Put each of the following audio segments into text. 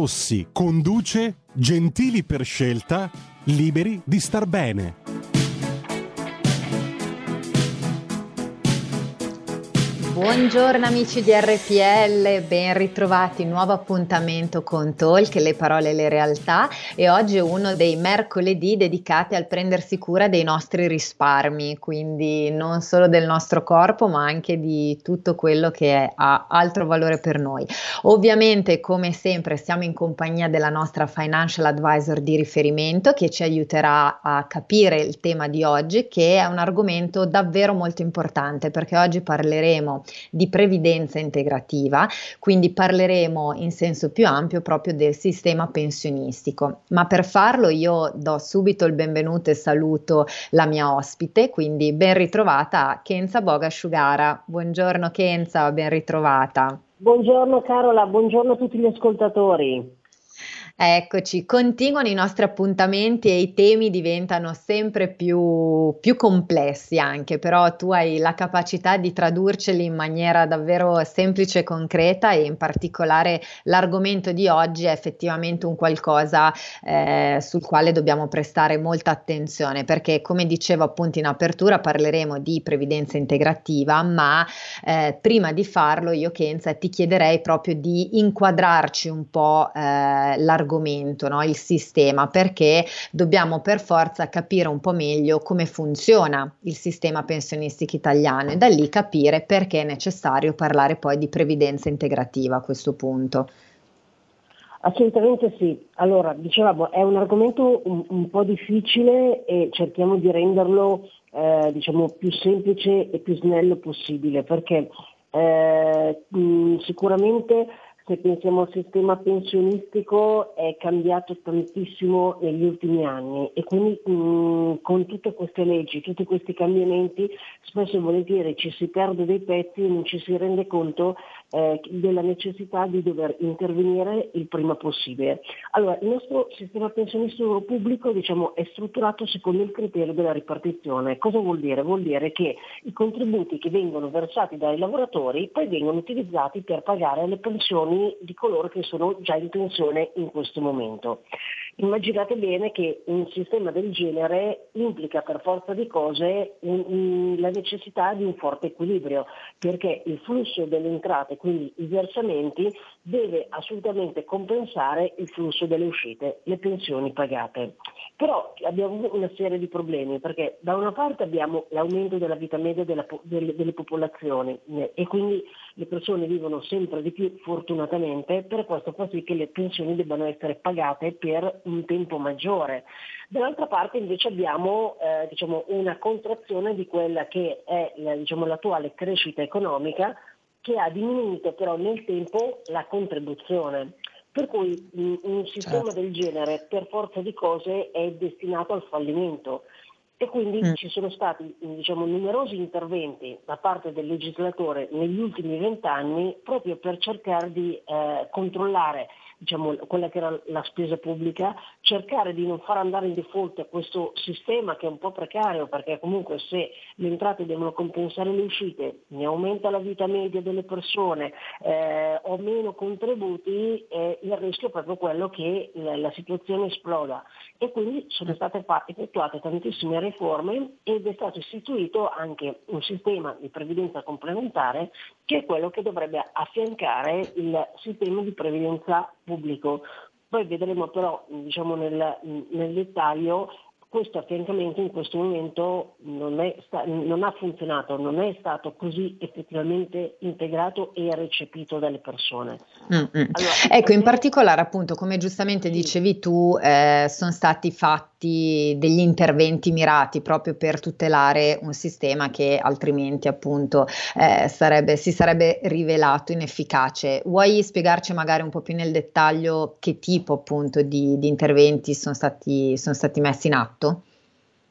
Rossi conduce Gentili per scelta, liberi di star bene. Buongiorno amici di RPL, ben ritrovati, nuovo appuntamento con Talk, le parole e le realtà e oggi è uno dei mercoledì dedicati al prendersi cura dei nostri risparmi, quindi non solo del nostro corpo ma anche di tutto quello che ha altro valore per noi. Ovviamente come sempre siamo in compagnia della nostra financial advisor di riferimento che ci aiuterà a capire il tema di oggi che è un argomento davvero molto importante perché oggi parleremo di previdenza integrativa, quindi parleremo in senso più ampio proprio del sistema pensionistico. Ma per farlo io do subito il benvenuto e saluto la mia ospite, quindi ben ritrovata Kenza Bogasciugara. Buongiorno Kenza, ben ritrovata. Buongiorno Carola, buongiorno a tutti gli ascoltatori. Eccoci, continuano i nostri appuntamenti e i temi diventano sempre più, più, complessi anche, però tu hai la capacità di tradurceli in maniera davvero semplice e concreta e in particolare l'argomento di oggi è effettivamente un qualcosa eh, sul quale dobbiamo prestare molta attenzione perché come dicevo appunto in apertura parleremo di previdenza integrativa, ma eh, prima di farlo io Kenza ti chiederei proprio di inquadrarci un po' eh, l'argomento l'argomento, no? il sistema, perché dobbiamo per forza capire un po' meglio come funziona il sistema pensionistico italiano e da lì capire perché è necessario parlare poi di previdenza integrativa a questo punto. Assolutamente sì. Allora, dicevamo, è un argomento un, un po' difficile e cerchiamo di renderlo eh, diciamo, più semplice e più snello possibile perché eh, mh, sicuramente se pensiamo al sistema pensionistico è cambiato tantissimo negli ultimi anni e quindi mh, con tutte queste leggi, tutti questi cambiamenti, spesso e volentieri ci si perde dei pezzi e non ci si rende conto eh, della necessità di dover intervenire il prima possibile. Allora, il nostro sistema pensionistico pubblico diciamo, è strutturato secondo il criterio della ripartizione. Cosa vuol dire? Vuol dire che i contributi che vengono versati dai lavoratori poi vengono utilizzati per pagare le pensioni di coloro che sono già in pensione in questo momento. Immaginate bene che un sistema del genere implica per forza di cose un, un, la necessità di un forte equilibrio, perché il flusso delle entrate, quindi i versamenti, deve assolutamente compensare il flusso delle uscite, le pensioni pagate. Però abbiamo una serie di problemi, perché da una parte abbiamo l'aumento della vita media della, delle, delle popolazioni eh, e quindi le persone vivono sempre di più fortunatamente, per questo fa sì che le pensioni debbano essere pagate per un tempo maggiore. Dall'altra parte invece abbiamo eh, diciamo, una contrazione di quella che è la, diciamo, l'attuale crescita economica che ha diminuito però nel tempo la contribuzione. Per cui un sistema certo. del genere per forza di cose è destinato al fallimento e quindi mm. ci sono stati diciamo, numerosi interventi da parte del legislatore negli ultimi vent'anni proprio per cercare di eh, controllare diciamo, quella che era la spesa pubblica, cercare di non far andare in default questo sistema che è un po' precario perché comunque se le entrate devono compensare le uscite, ne aumenta la vita media delle persone, eh, ho meno contributi, eh, il rischio è proprio quello che la, la situazione esploda. E quindi sono state effettuate tantissime riforme ed è stato istituito anche un sistema di previdenza complementare che è quello che dovrebbe affiancare il sistema di previdenza pubblico. Poi vedremo però diciamo, nel, nel dettaglio questo affiancamento in questo momento non, sta- non, ha funzionato, non è stato così effettivamente integrato e recepito dalle persone. Mm-hmm. Allora, ecco, in particolare appunto, come giustamente dicevi tu, eh, sono stati fatti fatti degli interventi mirati proprio per tutelare un sistema che altrimenti appunto eh, sarebbe, si sarebbe rivelato inefficace. Vuoi spiegarci magari un po' più nel dettaglio che tipo appunto di, di interventi sono stati, sono stati messi in atto?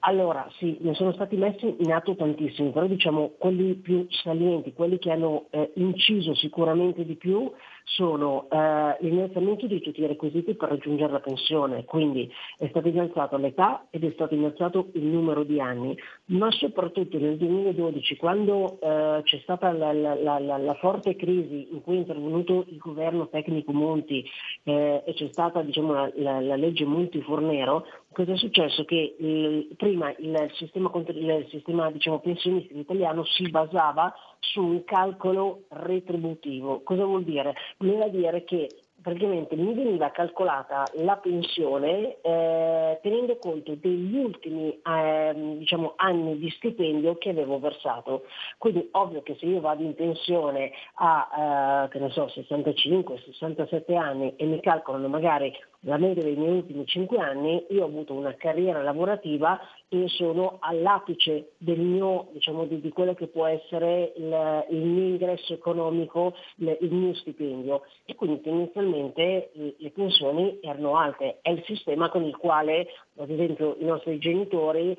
Allora, sì, ne sono stati messi in atto tantissimi, però diciamo quelli più salienti, quelli che hanno eh, inciso sicuramente di più sono eh, l'innalzamento di tutti i requisiti per raggiungere la pensione, quindi è stata innalzata l'età ed è stato innalzato il numero di anni, ma soprattutto nel 2012 quando eh, c'è stata la, la, la, la, forte crisi in cui è intervenuto il governo tecnico Monti eh, e c'è stata diciamo, la, legge Monti Fornero, cosa è successo? Che il, prima il sistema, il sistema diciamo, pensionistico italiano si basava su un calcolo retributivo. Cosa vuol dire? Voleva dire che praticamente mi veniva calcolata la pensione eh, tenendo conto degli ultimi eh, diciamo, anni di stipendio che avevo versato. Quindi ovvio che se io vado in pensione a eh, so, 65-67 anni e mi calcolano magari la media dei miei ultimi 5 anni, io ho avuto una carriera lavorativa e sono all'apice del mio, diciamo, di, di quello che può essere il, il mio ingresso economico, il, il, mio stipendio. E quindi tendenzialmente le, le pensioni erano alte. È il sistema con il quale, ad esempio, i nostri genitori eh,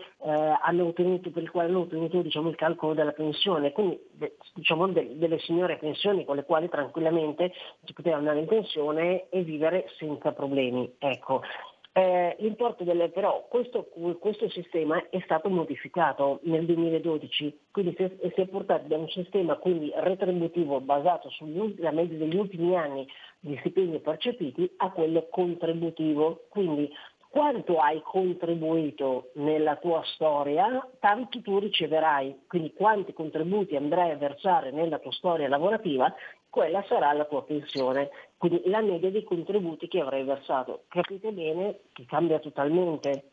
hanno ottenuto, per il quale hanno ottenuto diciamo, il calcolo della pensione. Quindi diciamo, de, delle signore pensioni con le quali tranquillamente si poteva andare in pensione e vivere senza problemi. Ecco. Eh, l'importo delle, però questo, questo, sistema è stato modificato nel 2012, quindi si è, si è portato da un sistema quindi retributivo basato sulla media degli ultimi anni di stipendi percepiti a quello contributivo, quindi quanto hai contribuito nella tua storia, tanto tu riceverai, quindi quanti contributi andrai a versare nella tua storia lavorativa, quella sarà la tua pensione, quindi la media dei contributi che avrai versato. Capite bene che cambia totalmente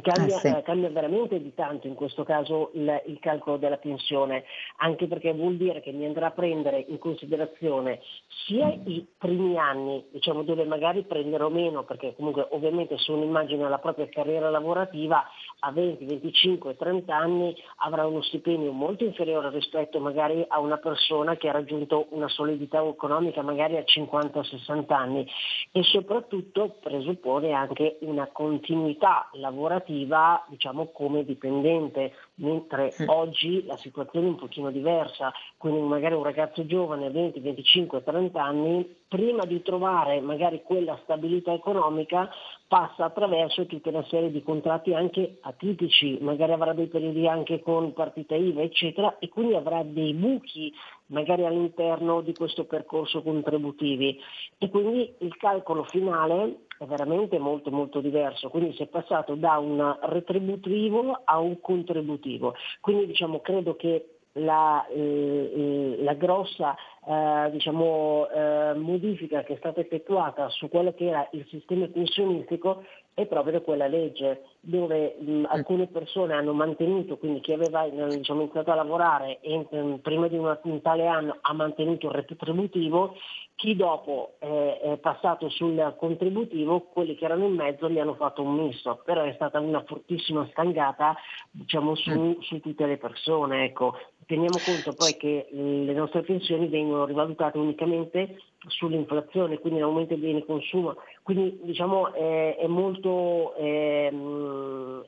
Cambia, eh sì. eh, cambia, veramente di tanto in questo caso il, il, calcolo della pensione, anche perché vuol dire che mi andrà a prendere in considerazione sia i primi anni, diciamo dove magari prenderò meno, perché comunque ovviamente se uno immagina la propria carriera lavorativa a 20, 25, 30 anni avrà uno stipendio molto inferiore rispetto magari a una persona che ha raggiunto una solidità economica magari a 50-60 anni e soprattutto presuppone anche una continuità lavorativa lavorativa diciamo, come dipendente, mentre mm. oggi la situazione è un pochino diversa, quindi magari un ragazzo giovane a 20, 25, 30 anni, prima di trovare magari quella stabilità economica passa attraverso tutta una serie di contratti anche atipici, magari avrà dei periodi anche con partita IVA, eccetera, e quindi avrà dei buchi magari all'interno di questo percorso contributivi e quindi il calcolo finale è veramente molto molto diverso, quindi si è passato da un retributivo a un contributivo. Quindi diciamo credo che la, eh, la grossa eh, diciamo, eh, modifica che è stata effettuata su quello che era il sistema pensionistico è proprio quella legge dove mh, mm. alcune persone hanno mantenuto, quindi chi aveva diciamo, iniziato a lavorare e mh, prima di una, un tale anno ha mantenuto il retributivo, chi dopo eh, è passato sul contributivo, quelli che erano in mezzo gli hanno fatto un misto, però è stata una fortissima stangata diciamo, su, mm. su tutte le persone. Ecco. Teniamo conto poi che le nostre pensioni vengono rivalutate unicamente sull'inflazione, quindi l'aumento dei beni consumo, quindi diciamo è, è molto, eh,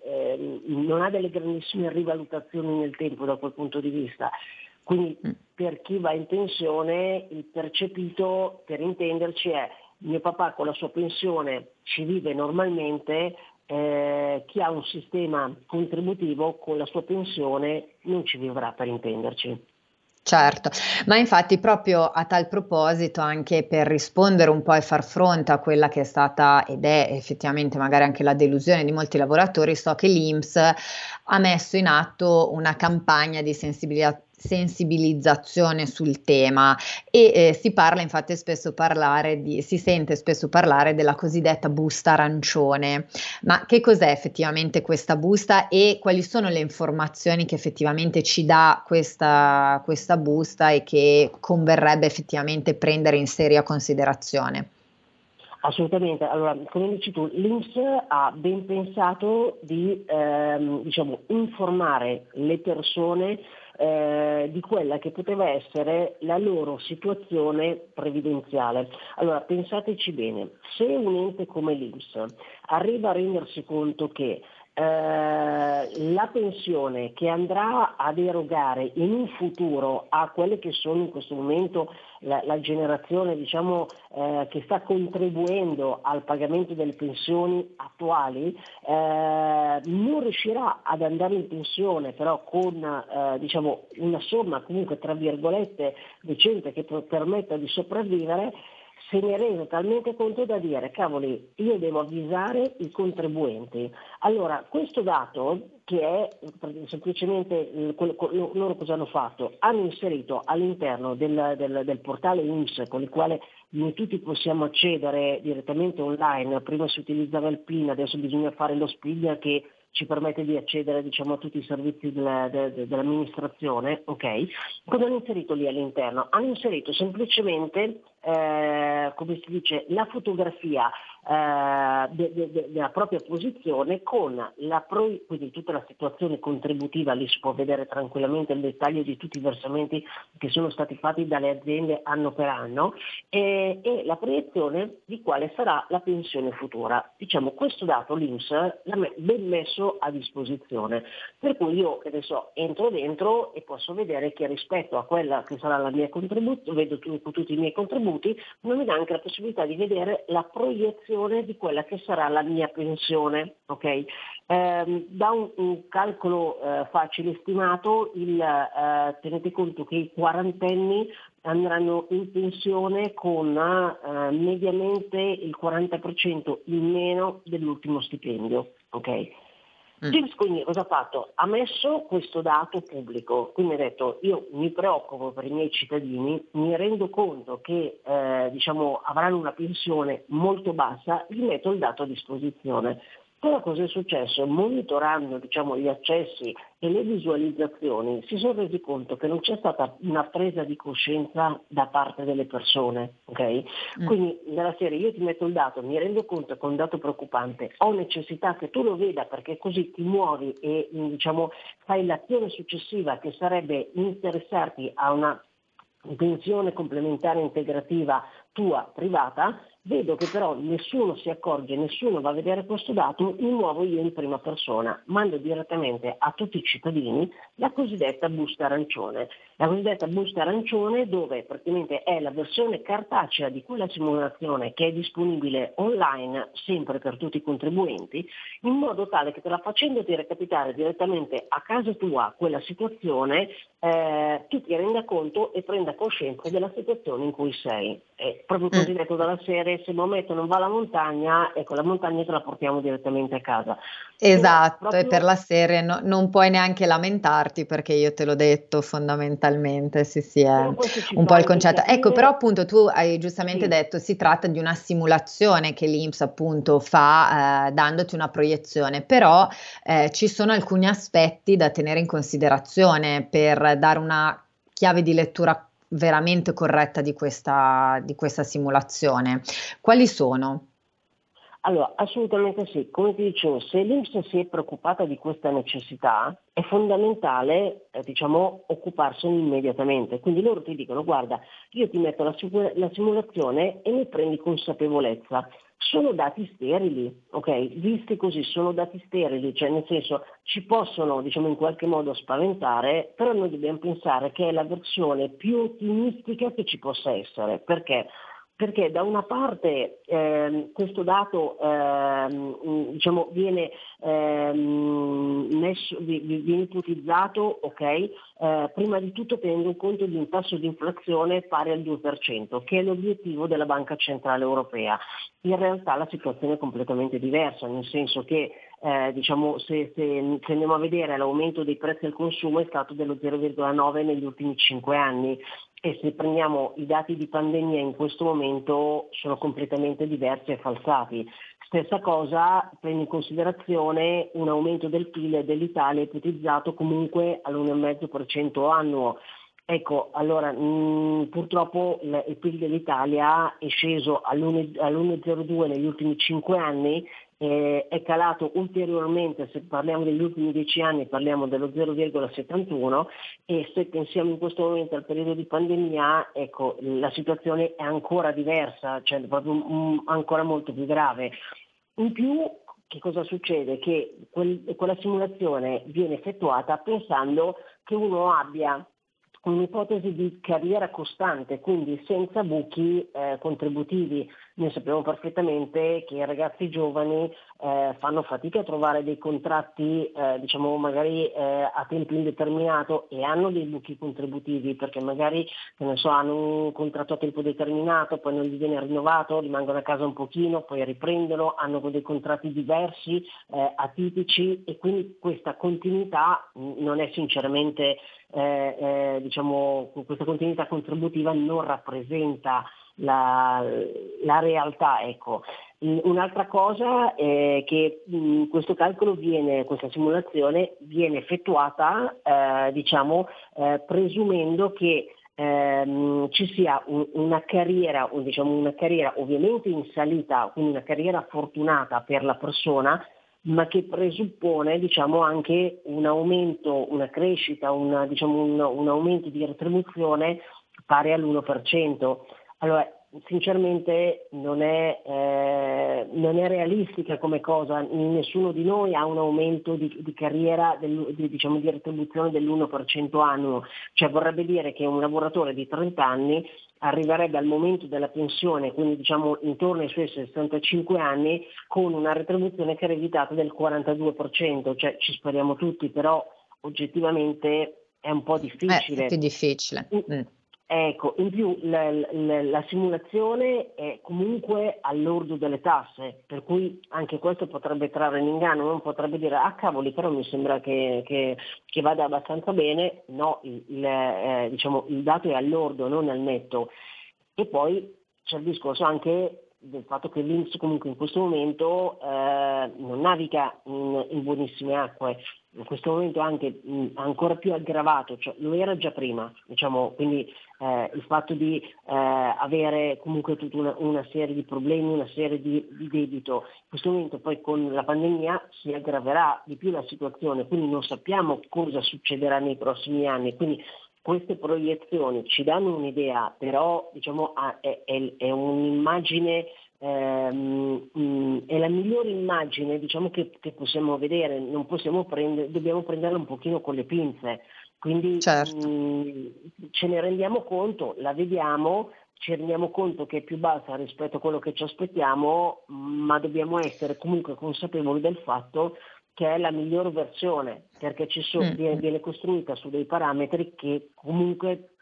eh, non ha delle grandissime rivalutazioni nel tempo da quel punto di vista. Quindi mm. per chi va in pensione il percepito, per intenderci, è mio papà con la sua pensione ci vive normalmente, eh, chi ha un sistema contributivo con la sua pensione non ci vivrà per intenderci. Certo, ma infatti proprio a tal proposito, anche per rispondere un po' e far fronte a quella che è stata ed è effettivamente magari anche la delusione di molti lavoratori, so che l'INPS ha messo in atto una campagna di sensibilizzazione sensibilizzazione sul tema e eh, si parla infatti spesso parlare di, si sente spesso parlare della cosiddetta busta arancione. Ma che cos'è effettivamente questa busta e quali sono le informazioni che effettivamente ci dà questa, questa busta e che converrebbe effettivamente prendere in seria considerazione? Assolutamente, allora come dici tu, l'Inps ha ben pensato di ehm, diciamo, informare le persone eh, di quella che poteva essere la loro situazione previdenziale. Allora pensateci bene, se un ente come l'Inps arriva a rendersi conto che eh, la pensione che andrà ad erogare in un futuro a quelle che sono in questo momento la, la generazione diciamo, eh, che sta contribuendo al pagamento delle pensioni attuali eh, non riuscirà ad andare in pensione però con eh, diciamo, una somma comunque tra virgolette decente che permetta di sopravvivere se ne è talmente conto da dire, cavoli, io devo avvisare i contribuenti. Allora, questo dato, che è semplicemente loro cosa hanno fatto? Hanno inserito all'interno del, del, del portale INPS con il quale noi tutti possiamo accedere direttamente online, prima si utilizzava il PIN, adesso bisogna fare lo SPID che ci permette di accedere diciamo, a tutti i servizi della, de, dell'amministrazione, ok? Cosa hanno inserito lì all'interno? Hanno inserito semplicemente, eh, come si dice, la fotografia eh, de, de, della propria posizione con la pro, quindi tutta la situazione contributiva, lì si può vedere tranquillamente il dettaglio di tutti i versamenti che sono stati fatti dalle aziende anno per anno e, e la proiezione di quale sarà la pensione futura. Diciamo questo dato l'Inps l'ha ben messo a disposizione, per cui io adesso entro dentro e posso vedere che rispetto a quella che sarà la mia contribuzione, vedo tutti i miei contributi, non mi dà anche la possibilità di vedere la proiezione valutazione di quella che sarà la mia pensione. Okay? Eh, da un, un calcolo eh, facile stimato, il, eh, tenete conto che i quarantenni andranno in pensione con eh, mediamente il 40% in meno dell'ultimo stipendio. Okay? James mm. quindi cosa ha fatto? Ha messo questo dato pubblico, quindi ha detto io mi preoccupo per i miei cittadini, mi rendo conto che eh, diciamo, avranno una pensione molto bassa, gli metto il dato a disposizione. Però cosa è successo? Monitorando diciamo, gli accessi e le visualizzazioni si sono resi conto che non c'è stata una presa di coscienza da parte delle persone. Okay? Mm. Quindi nella serie io ti metto il dato, mi rendo conto che è un dato preoccupante, ho necessità che tu lo veda perché così ti muovi e diciamo, fai l'azione successiva che sarebbe interessarti a una pensione complementare integrativa tua privata, Vedo che però nessuno si accorge, nessuno va a vedere questo dato, mi muovo io in prima persona, mando direttamente a tutti i cittadini la cosiddetta busta arancione. La cosiddetta busta arancione dove praticamente è la versione cartacea di quella simulazione che è disponibile online sempre per tutti i contribuenti, in modo tale che te la facendoti recapitare direttamente a casa tua quella situazione, eh, tu ti renda conto e prenda coscienza della situazione in cui sei. È proprio così mm. detto dalla serie se il momento non va alla montagna, ecco la montagna te la portiamo direttamente a casa. Esatto, proprio... e per la serie no, non puoi neanche lamentarti perché io te l'ho detto fondamentalmente, sì sì, è un po' il concetto. Ecco, però appunto tu hai giustamente sì. detto si tratta di una simulazione che l'IMSS appunto fa eh, dandoti una proiezione, però eh, ci sono alcuni aspetti da tenere in considerazione per dare una chiave di lettura veramente corretta di questa, di questa simulazione. Quali sono? Allora, assolutamente sì. Come ti dicevo, se l'Inps si è preoccupata di questa necessità, è fondamentale eh, diciamo, occuparsene immediatamente. Quindi loro ti dicono, guarda, io ti metto la, la simulazione e ne prendi consapevolezza sono dati sterili, ok? Visti così sono dati sterili, cioè nel senso ci possono diciamo in qualche modo spaventare, però noi dobbiamo pensare che è la versione più ottimistica che ci possa essere, perché? Perché da una parte eh, questo dato eh, diciamo, viene, eh, messo, viene ipotizzato okay, eh, prima di tutto tenendo conto di un tasso di inflazione pari al 2%, che è l'obiettivo della Banca Centrale Europea. In realtà la situazione è completamente diversa, nel senso che eh, diciamo, se, se, se, andiamo a vedere l'aumento dei prezzi al consumo è stato dello 0,9 negli ultimi 5 anni e se prendiamo i dati di pandemia in questo momento sono completamente diversi e falsati. Stessa cosa prende in considerazione un aumento del PIL dell'Italia ipotizzato comunque all'1,5% annuo. Ecco, allora mh, purtroppo il, il PIL dell'Italia è sceso all'1,02 negli ultimi 5 anni, eh, è calato ulteriormente, se parliamo degli ultimi 10 anni parliamo dello 0,71 e se pensiamo in questo momento al periodo di pandemia, ecco, la situazione è ancora diversa, cioè proprio mh, ancora molto più grave. In più che cosa succede? Che quel, quella simulazione viene effettuata pensando che uno abbia un'ipotesi di carriera costante, quindi senza buchi eh, contributivi. Noi sappiamo perfettamente che i ragazzi giovani eh, fanno fatica a trovare dei contratti, eh, diciamo magari eh, a tempo indeterminato e hanno dei buchi contributivi perché magari so, hanno un contratto a tempo determinato, poi non gli viene rinnovato, rimangono a casa un pochino, poi riprendono, hanno dei contratti diversi, eh, atipici e quindi questa continuità non è sinceramente eh, diciamo, questa continuità contributiva non rappresenta la, la realtà. Ecco. Un'altra cosa è che mh, questo calcolo viene, questa simulazione viene effettuata eh, diciamo, eh, presumendo che ehm, ci sia un, una, carriera, un, diciamo, una carriera ovviamente in salita, quindi una carriera fortunata per la persona, ma che presuppone diciamo, anche un aumento, una crescita, una, diciamo, un, un, aumento di retribuzione pari all'1%. Allora, sinceramente non è, eh, non è, realistica come cosa, nessuno di noi ha un aumento di, di carriera, del, di, diciamo, di retribuzione dell'1% annuo, cioè vorrebbe dire che un lavoratore di 30 anni arriverebbe al momento della pensione, quindi diciamo intorno ai suoi 65 anni, con una retribuzione che è evitata del 42%, cioè ci speriamo tutti, però oggettivamente è un po' difficile. Eh, è più difficile. Mm. Ecco, in più la, la, la, simulazione è comunque all'ordo delle tasse, per cui anche questo potrebbe trarre in inganno, non potrebbe dire ah cavoli però mi sembra che, che, che vada abbastanza bene, no, il, il, eh, diciamo, il dato è all'ordo, non al netto. E poi c'è il discorso anche del fatto che l'Inps comunque in questo momento eh, non naviga in, in, buonissime acque, in questo momento anche mh, ancora più aggravato, cioè lo era già prima, diciamo, quindi eh, il fatto di eh, avere comunque tutta una, una, serie di problemi, una serie di, di, debito, in questo momento poi con la pandemia si aggraverà di più la situazione, quindi non sappiamo cosa succederà nei prossimi anni, quindi queste proiezioni ci danno un'idea, però diciamo, è, è, è un'immagine ehm, è la migliore immagine diciamo, che, che, possiamo vedere, prendere, dobbiamo prenderla un pochino con le pinze, quindi certo. mh, mm, ce ne rendiamo conto, la vediamo, ci rendiamo conto che è più bassa rispetto a quello che ci aspettiamo, ma dobbiamo essere comunque consapevoli del fatto che è la miglior versione, perché sono, mm. viene, viene costruita su dei parametri che comunque,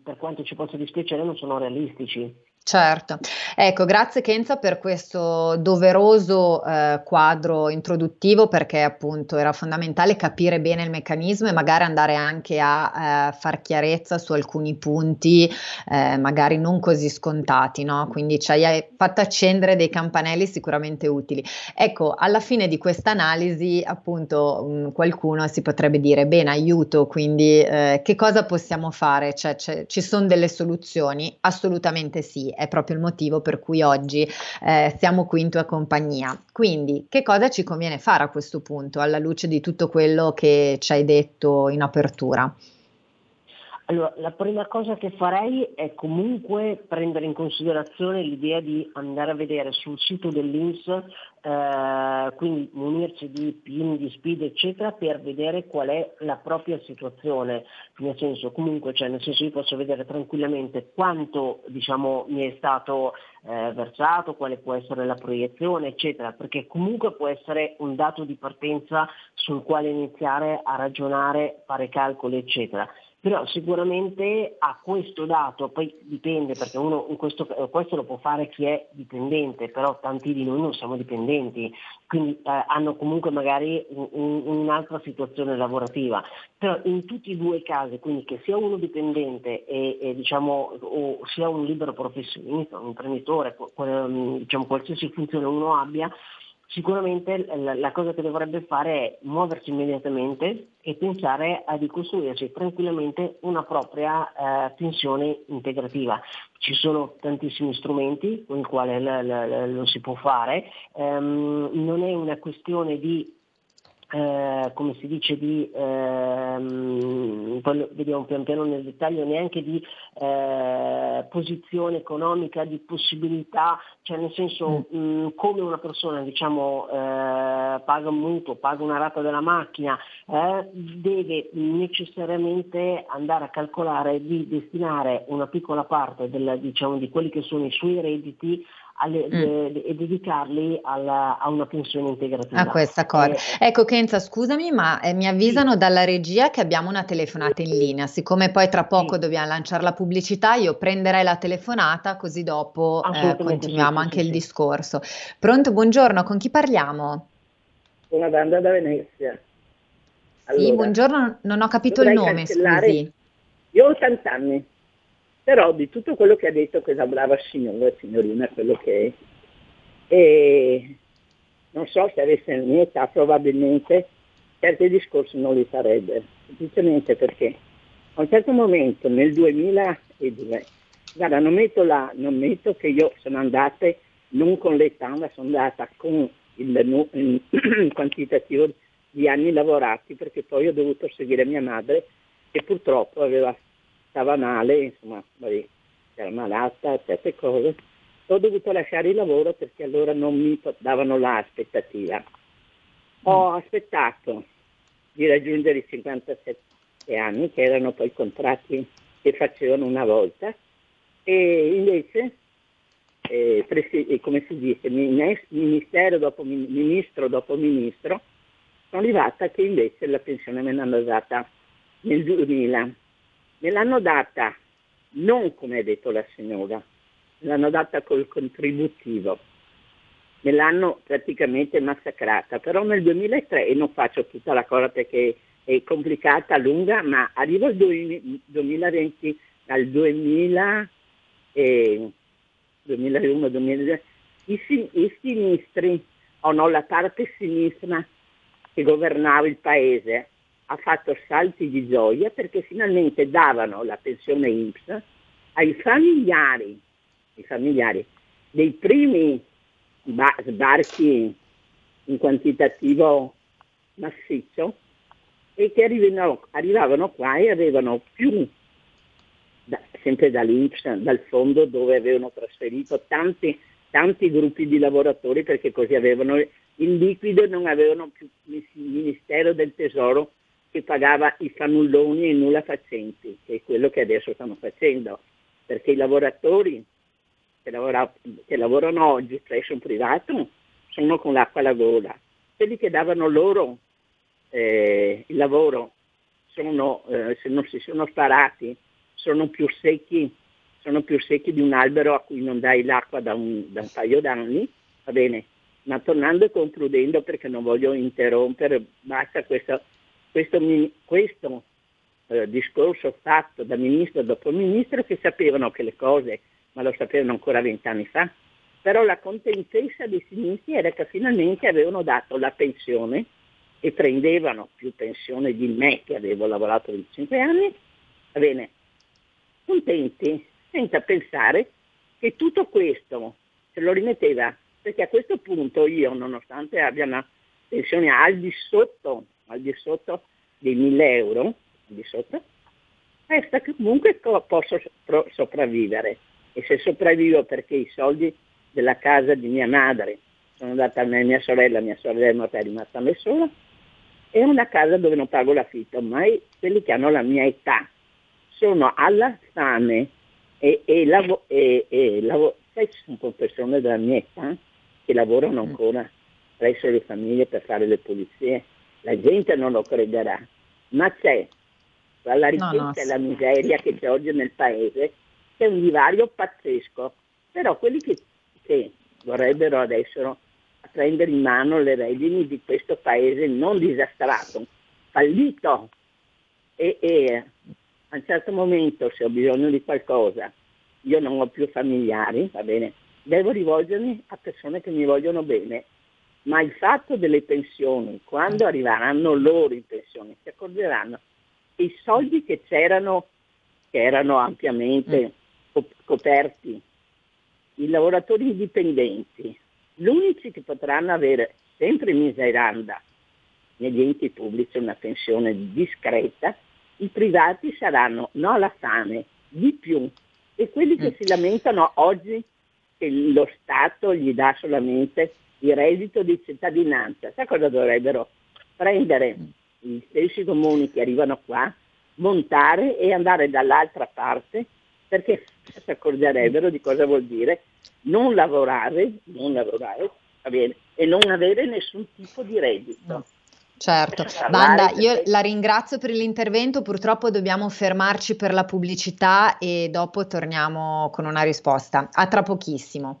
per quanto ci possa dispiacere, non sono realistici. Certo, ecco, grazie Kenza per questo doveroso eh, quadro introduttivo perché appunto era fondamentale capire bene il meccanismo e magari andare anche a eh, far chiarezza su alcuni punti eh, magari non così scontati, no? Quindi ci hai fatto accendere dei campanelli sicuramente utili. Ecco, alla fine di questa analisi appunto mh, qualcuno si potrebbe dire bene, aiuto, quindi eh, che cosa possiamo fare? Cioè, ci sono delle soluzioni? Assolutamente sì è proprio il motivo per cui oggi eh, siamo qui in tua compagnia. Quindi, che cosa ci conviene fare a questo punto, alla luce di tutto quello che ci hai detto in apertura? Allora, la prima cosa che farei è comunque prendere in considerazione l'idea di andare a vedere sul sito dell'INS, eh, quindi munirsi di PIN, di SPID, eccetera, per vedere qual è la propria situazione. Nel senso, comunque, cioè, nel senso io posso vedere tranquillamente quanto diciamo, mi è stato eh, versato, quale può essere la proiezione, eccetera, perché comunque può essere un dato di partenza sul quale iniziare a ragionare, fare calcoli, eccetera però sicuramente a questo dato, poi dipende perché uno questo, questo, lo può fare chi è dipendente, però tanti di noi non siamo dipendenti, quindi eh, hanno comunque magari un, un'altra situazione lavorativa, però in tutti e due i casi, quindi che sia uno dipendente e, e diciamo, o sia un libero professionista, un imprenditore, diciamo, qualsiasi funzione uno abbia, sicuramente la, cosa che dovrebbe fare è muoversi immediatamente e pensare a ricostruirsi tranquillamente una propria eh, pensione integrativa. Ci sono tantissimi strumenti con i quali lo si può fare, um, non è una questione di eh, come si dice, di, ehm, poi vediamo pian piano nel dettaglio, neanche di eh, posizione economica, di possibilità, cioè nel senso mm. mh, come una persona diciamo, eh, paga un mutuo, paga una rata della macchina, eh, deve necessariamente andare a calcolare di destinare una piccola parte del, diciamo, di quelli che sono i suoi redditi alle, mm. e dedicarli alla, a una pensione integrativa. A questa cosa. Eh, ecco Kenza, scusami, ma eh, mi avvisano sì. dalla regia che abbiamo una telefonata in linea. Siccome poi tra poco sì. dobbiamo lanciare la pubblicità, io prenderei la telefonata così dopo eh, continuiamo sì, anche il discorso. Pronto, buongiorno, con chi parliamo? Una banda da Venezia. Allora, sì, buongiorno, non ho capito il nome, scusi. Io ho 80 anni però di tutto quello che ha detto questa brava signora, signorina, quello che è, e non so se avesse la mia età probabilmente certi discorsi non li farebbe, semplicemente perché a un certo momento nel 2002, guarda non metto, la, non metto che io sono andata non con l'età ma sono andata con il, il quantitativo di anni lavorati perché poi ho dovuto seguire mia madre che purtroppo aveva stava male, insomma, era malata, certe cose. Ho dovuto lasciare il lavoro perché allora non mi davano l'aspettativa. Ho mm. aspettato di raggiungere i 57 anni, che erano poi contratti che facevano una volta, e invece, eh, presi- come si dice, ministero dopo ministro dopo ministro, sono arrivata che invece la pensione me l'hanno data nel 2000 Me l'hanno data non come ha detto la signora, me l'hanno data col contributivo, me l'hanno praticamente massacrata, però nel 2003, e non faccio tutta la cosa perché è complicata, lunga, ma arrivo al 2020, al 2000, eh, 2001, 2002, i, i sinistri, o no, la parte sinistra che governava il paese, ha fatto salti di gioia perché finalmente davano la pensione INPS ai familiari, ai familiari dei primi sbarchi in quantitativo massiccio e che arrivavano, arrivavano qua e avevano più, da, sempre dall'Inps, dal fondo dove avevano trasferito tanti, tanti gruppi di lavoratori perché così avevano in liquido e non avevano più il Ministero del Tesoro che pagava i fannulloni e i nulla facenti, che è quello che adesso stanno facendo, perché i lavoratori che, lavora, che lavorano oggi presso un privato sono con l'acqua alla gola, quelli che davano loro eh, il lavoro sono, eh, se non si sono sparati, sono più secchi, sono più secchi di un albero a cui non dai l'acqua da un, da un paio d'anni, va bene, ma tornando e concludendo perché non voglio interrompere, basta questo questo, questo eh, discorso fatto da ministro dopo ministro che sapevano che le cose, ma lo sapevano ancora vent'anni fa, però la contentezza dei sinistri era che finalmente avevano dato la pensione e prendevano più pensione di me che avevo lavorato 25 anni, va bene, contenti, senza pensare che tutto questo se lo rimetteva, perché a questo punto io, nonostante abbia una pensione al di sotto al di sotto dei 1000 euro, al di sotto, resta che comunque posso sopravvivere. E se sopravvivo perché i soldi della casa di mia madre sono andati a mia sorella, mia sorella è rimasta a me sola, è una casa dove non pago l'affitto, ma quelli che hanno la mia età sono alla fame e, e, lavo, e, e lavo, sai, sono persone della mia età che lavorano mm. ancora presso le famiglie per fare le pulizie la gente non lo crederà, ma c'è tra la ricchezza no, no, e la miseria che c'è oggi nel paese, c'è un divario pazzesco, però quelli che, che vorrebbero adesso prendere in mano le redini di questo paese non disastrato, fallito. E, e a un certo momento se ho bisogno di qualcosa, io non ho più familiari, va bene, devo rivolgermi a persone che mi vogliono bene ma il fatto delle pensioni, quando arriveranno loro in pensione, si accorgeranno che i soldi che c'erano, che erano ampiamente mm. coperti, i lavoratori indipendenti, gli unici che potranno avere sempre in miseranda negli enti pubblici una pensione discreta, i privati saranno no alla fame, di più. E quelli che mm. si lamentano oggi che lo Stato gli dà solamente il reddito di cittadinanza, sai cosa dovrebbero? Prendere gli stessi comuni che arrivano qua, montare e andare dall'altra parte perché si accorgerebbero di cosa vuol dire non lavorare, non lavorare e non avere nessun tipo di reddito. Certo, Banda, io la ringrazio per l'intervento, purtroppo dobbiamo fermarci per la pubblicità e dopo torniamo con una risposta. A tra pochissimo.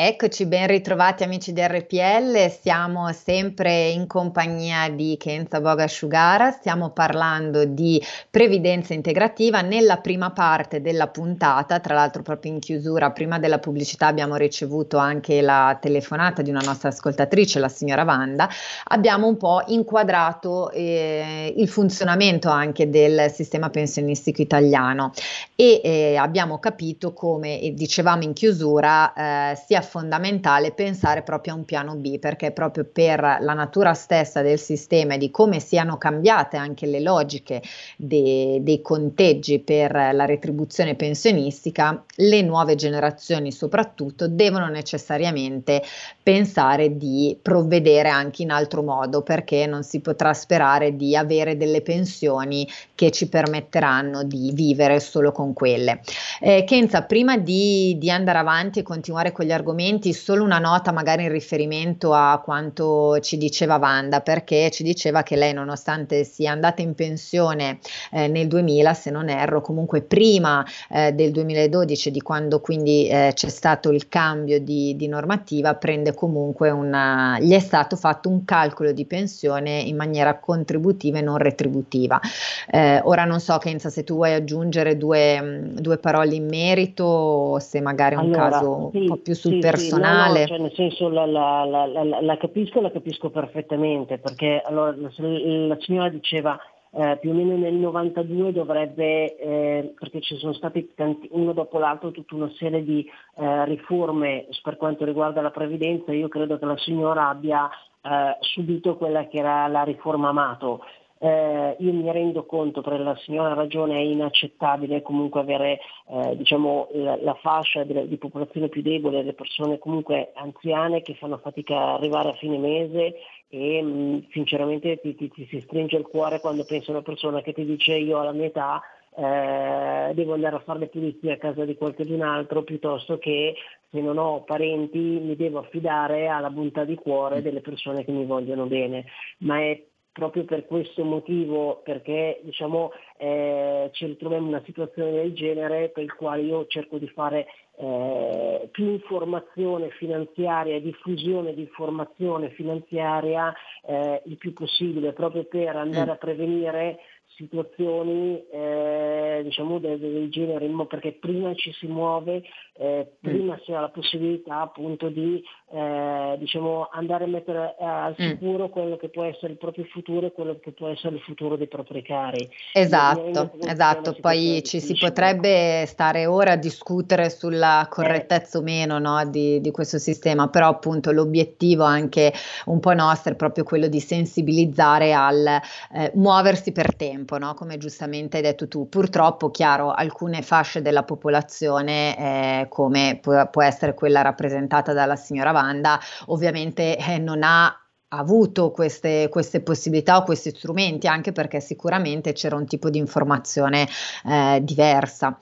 Eccoci, ben ritrovati amici di RPL, siamo sempre in compagnia di Kenza Boga Asciugara, stiamo parlando di previdenza integrativa. Nella prima parte della puntata, tra l'altro proprio in chiusura, prima della pubblicità abbiamo ricevuto anche la telefonata di una nostra ascoltatrice, la signora Vanda, abbiamo un po' inquadrato eh, il funzionamento anche del sistema pensionistico italiano. E eh, abbiamo capito come, dicevamo in chiusura, eh, sia fondamentale pensare proprio a un piano B perché proprio per la natura stessa del sistema e di come siano cambiate anche le logiche de, dei conteggi per la retribuzione pensionistica, le nuove generazioni soprattutto devono necessariamente pensare di provvedere anche in altro modo perché non si potrà sperare di avere delle pensioni che ci permetteranno di vivere solo con quelle. Eh, Kenza, prima di, di andare avanti e continuare con gli argomenti, argomenti, solo una nota magari in riferimento a quanto ci diceva Wanda, perché ci diceva che lei nonostante sia andata in pensione eh, nel 2000, se non erro, comunque prima eh, del 2012, di quando quindi eh, c'è stato il cambio di, di, normativa, prende comunque una, gli è stato fatto un calcolo di pensione in maniera contributiva e non retributiva. Eh, ora non so, Kenza, se tu vuoi aggiungere due, due parole in merito o se magari è un allora, caso sì, un po' più sul sì, personale. Sì, no, no, cioè nel senso la, la, la, la, capisco, la capisco perfettamente, perché allora, la, signora diceva eh, più o meno nel 92 dovrebbe, eh, perché ci sono stati tanti, uno dopo l'altro tutta una serie di eh, riforme per quanto riguarda la previdenza, io credo che la signora abbia eh, subito quella che era la riforma Amato. Eh, io mi rendo conto, per la signora ragione è inaccettabile comunque avere eh, diciamo, la, la, fascia di, di, popolazione più debole, le persone comunque anziane che fanno fatica ad arrivare a fine mese e mh, mm, sinceramente ti, ti, ti, si stringe il cuore quando pensi a una persona che ti dice io alla mia età eh, devo andare a fare le pulizie a casa di qualcun altro piuttosto che se non ho parenti mi devo affidare alla bontà di cuore delle persone che mi vogliono bene, ma è proprio per questo motivo, perché diciamo, eh, ci ritroviamo in una situazione del genere per il quale io cerco di fare eh, più informazione finanziaria, diffusione di informazione finanziaria eh, il più possibile, proprio per andare mm. a prevenire situazioni eh, diciamo del, del, genere, perché prima ci si muove, eh, mm. prima si ha la possibilità appunto di eh, diciamo, andare a mettere eh, al mm. sicuro mm. quello che può essere il proprio futuro e quello che può essere il futuro dei propri cari. Esatto, esatto. Poi ci si potrebbe stare ora a discutere sulla eh. correttezza o meno no, di, di, questo sistema, però appunto l'obiettivo anche un po' nostro è proprio quello di sensibilizzare al eh, muoversi per tempo, no? come giustamente hai detto tu. Purtroppo, chiaro, alcune fasce della popolazione, eh, come può, può essere quella rappresentata dalla signora lavanda ovviamente eh, non ha avuto queste, queste, possibilità o questi strumenti anche perché sicuramente c'era un tipo di informazione eh, diversa.